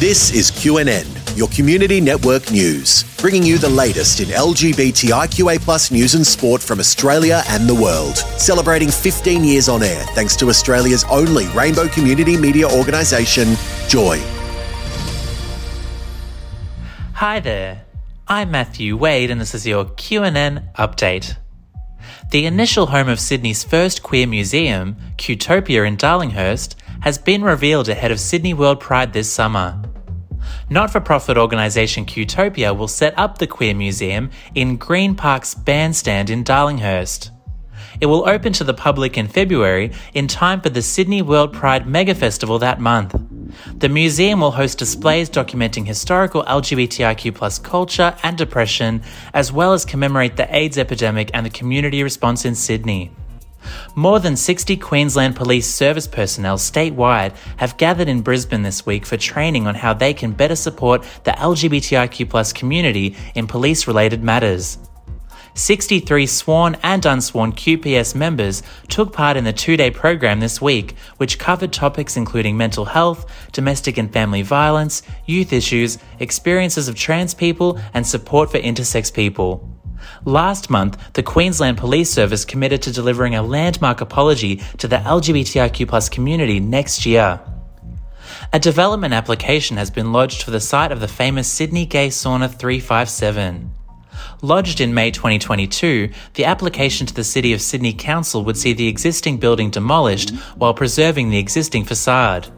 This is QNN, your community network news, bringing you the latest in LGBTIQA plus news and sport from Australia and the world. Celebrating 15 years on air thanks to Australia's only rainbow community media organisation, Joy. Hi there. I'm Matthew Wade and this is your QNN update. The initial home of Sydney's first queer museum, Qtopia in Darlinghurst, has been revealed ahead of Sydney World Pride this summer. Not for profit organisation Qtopia will set up the Queer Museum in Green Park's bandstand in Darlinghurst. It will open to the public in February in time for the Sydney World Pride Mega Festival that month. The museum will host displays documenting historical LGBTIQ culture and depression, as well as commemorate the AIDS epidemic and the community response in Sydney. More than 60 Queensland Police service personnel statewide have gathered in Brisbane this week for training on how they can better support the LGBTIQ community in police related matters. 63 sworn and unsworn QPS members took part in the two day program this week, which covered topics including mental health, domestic and family violence, youth issues, experiences of trans people, and support for intersex people. Last month, the Queensland Police Service committed to delivering a landmark apology to the LGBTIQ community next year. A development application has been lodged for the site of the famous Sydney Gay Sauna 357. Lodged in May 2022, the application to the City of Sydney Council would see the existing building demolished while preserving the existing facade.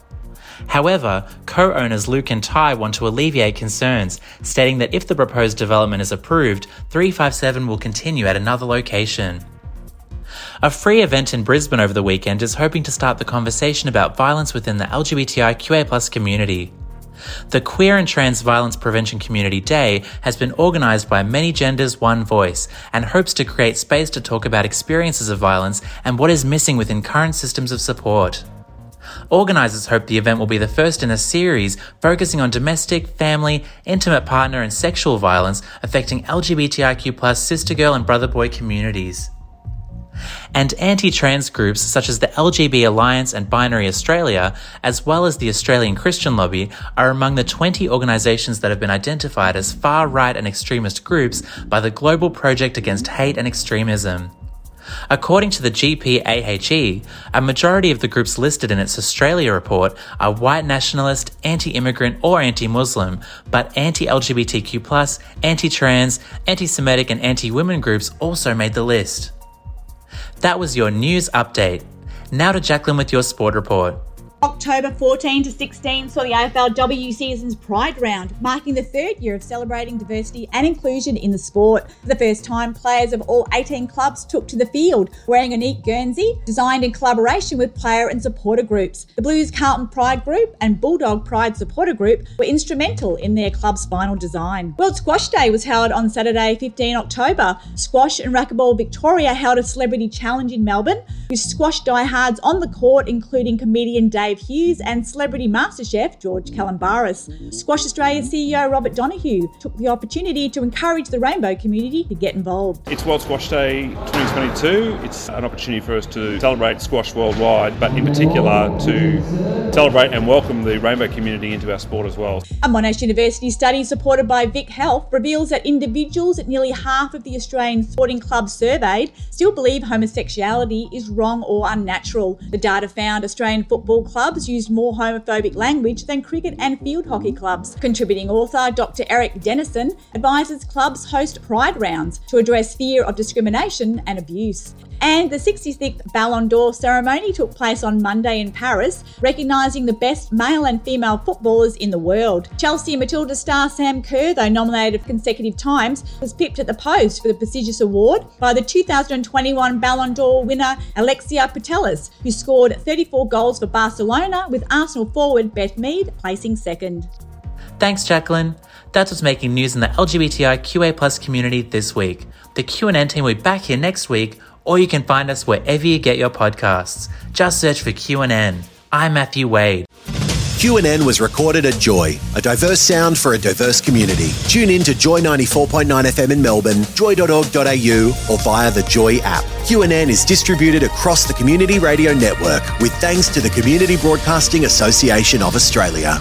However, co owners Luke and Ty want to alleviate concerns, stating that if the proposed development is approved, 357 will continue at another location. A free event in Brisbane over the weekend is hoping to start the conversation about violence within the LGBTIQA community. The Queer and Trans Violence Prevention Community Day has been organised by Many Genders One Voice and hopes to create space to talk about experiences of violence and what is missing within current systems of support. Organisers hope the event will be the first in a series focusing on domestic, family, intimate partner, and sexual violence affecting LGBTIQ sister girl and brother boy communities. And anti trans groups such as the LGB Alliance and Binary Australia, as well as the Australian Christian Lobby, are among the 20 organisations that have been identified as far right and extremist groups by the Global Project Against Hate and Extremism. According to the GPAHE, a majority of the groups listed in its Australia report are white nationalist, anti immigrant, or anti Muslim, but anti LGBTQ, anti trans, anti Semitic, and anti women groups also made the list. That was your news update. Now to Jacqueline with your sport report. October 14 to 16 saw the AFLW season's Pride Round, marking the third year of celebrating diversity and inclusion in the sport. For the first time, players of all 18 clubs took to the field, wearing a neat Guernsey designed in collaboration with player and supporter groups. The Blues Carlton Pride Group and Bulldog Pride Supporter Group were instrumental in their club's final design. World Squash Day was held on Saturday, 15 October. Squash and Racquetball Victoria held a celebrity challenge in Melbourne with squash diehards on the court, including comedian Dave. Dave Hughes and celebrity master chef George Calombaris. Squash Australia CEO Robert Donohue took the opportunity to encourage the rainbow community to get involved. It's World Squash Day 2022. It's an opportunity for us to celebrate squash worldwide, but in particular to celebrate and welcome the rainbow community into our sport as well. A Monash University study supported by Vic Health reveals that individuals at nearly half of the Australian sporting clubs surveyed still believe homosexuality is wrong or unnatural. The data found Australian football clubs clubs used more homophobic language than cricket and field hockey clubs. Contributing author Dr. Erik Denison advises clubs host pride rounds to address fear of discrimination and abuse. And the 66th Ballon d'Or ceremony took place on Monday in Paris, recognising the best male and female footballers in the world. Chelsea Matilda star Sam Kerr, though nominated consecutive times, was pipped at the post for the prestigious award by the 2021 Ballon d'Or winner Alexia Putellas, who scored 34 goals for Barcelona, with Arsenal forward Beth Mead placing second. Thanks, Jacqueline. That's what's making news in the LGBTIQA plus community this week. The QNN team will be back here next week, or you can find us wherever you get your podcasts. Just search for QNN. I'm Matthew Wade. QNN was recorded at Joy, a diverse sound for a diverse community. Tune in to Joy 94.9 FM in Melbourne, joy.org.au, or via the Joy app. QNN is distributed across the Community Radio Network with thanks to the Community Broadcasting Association of Australia.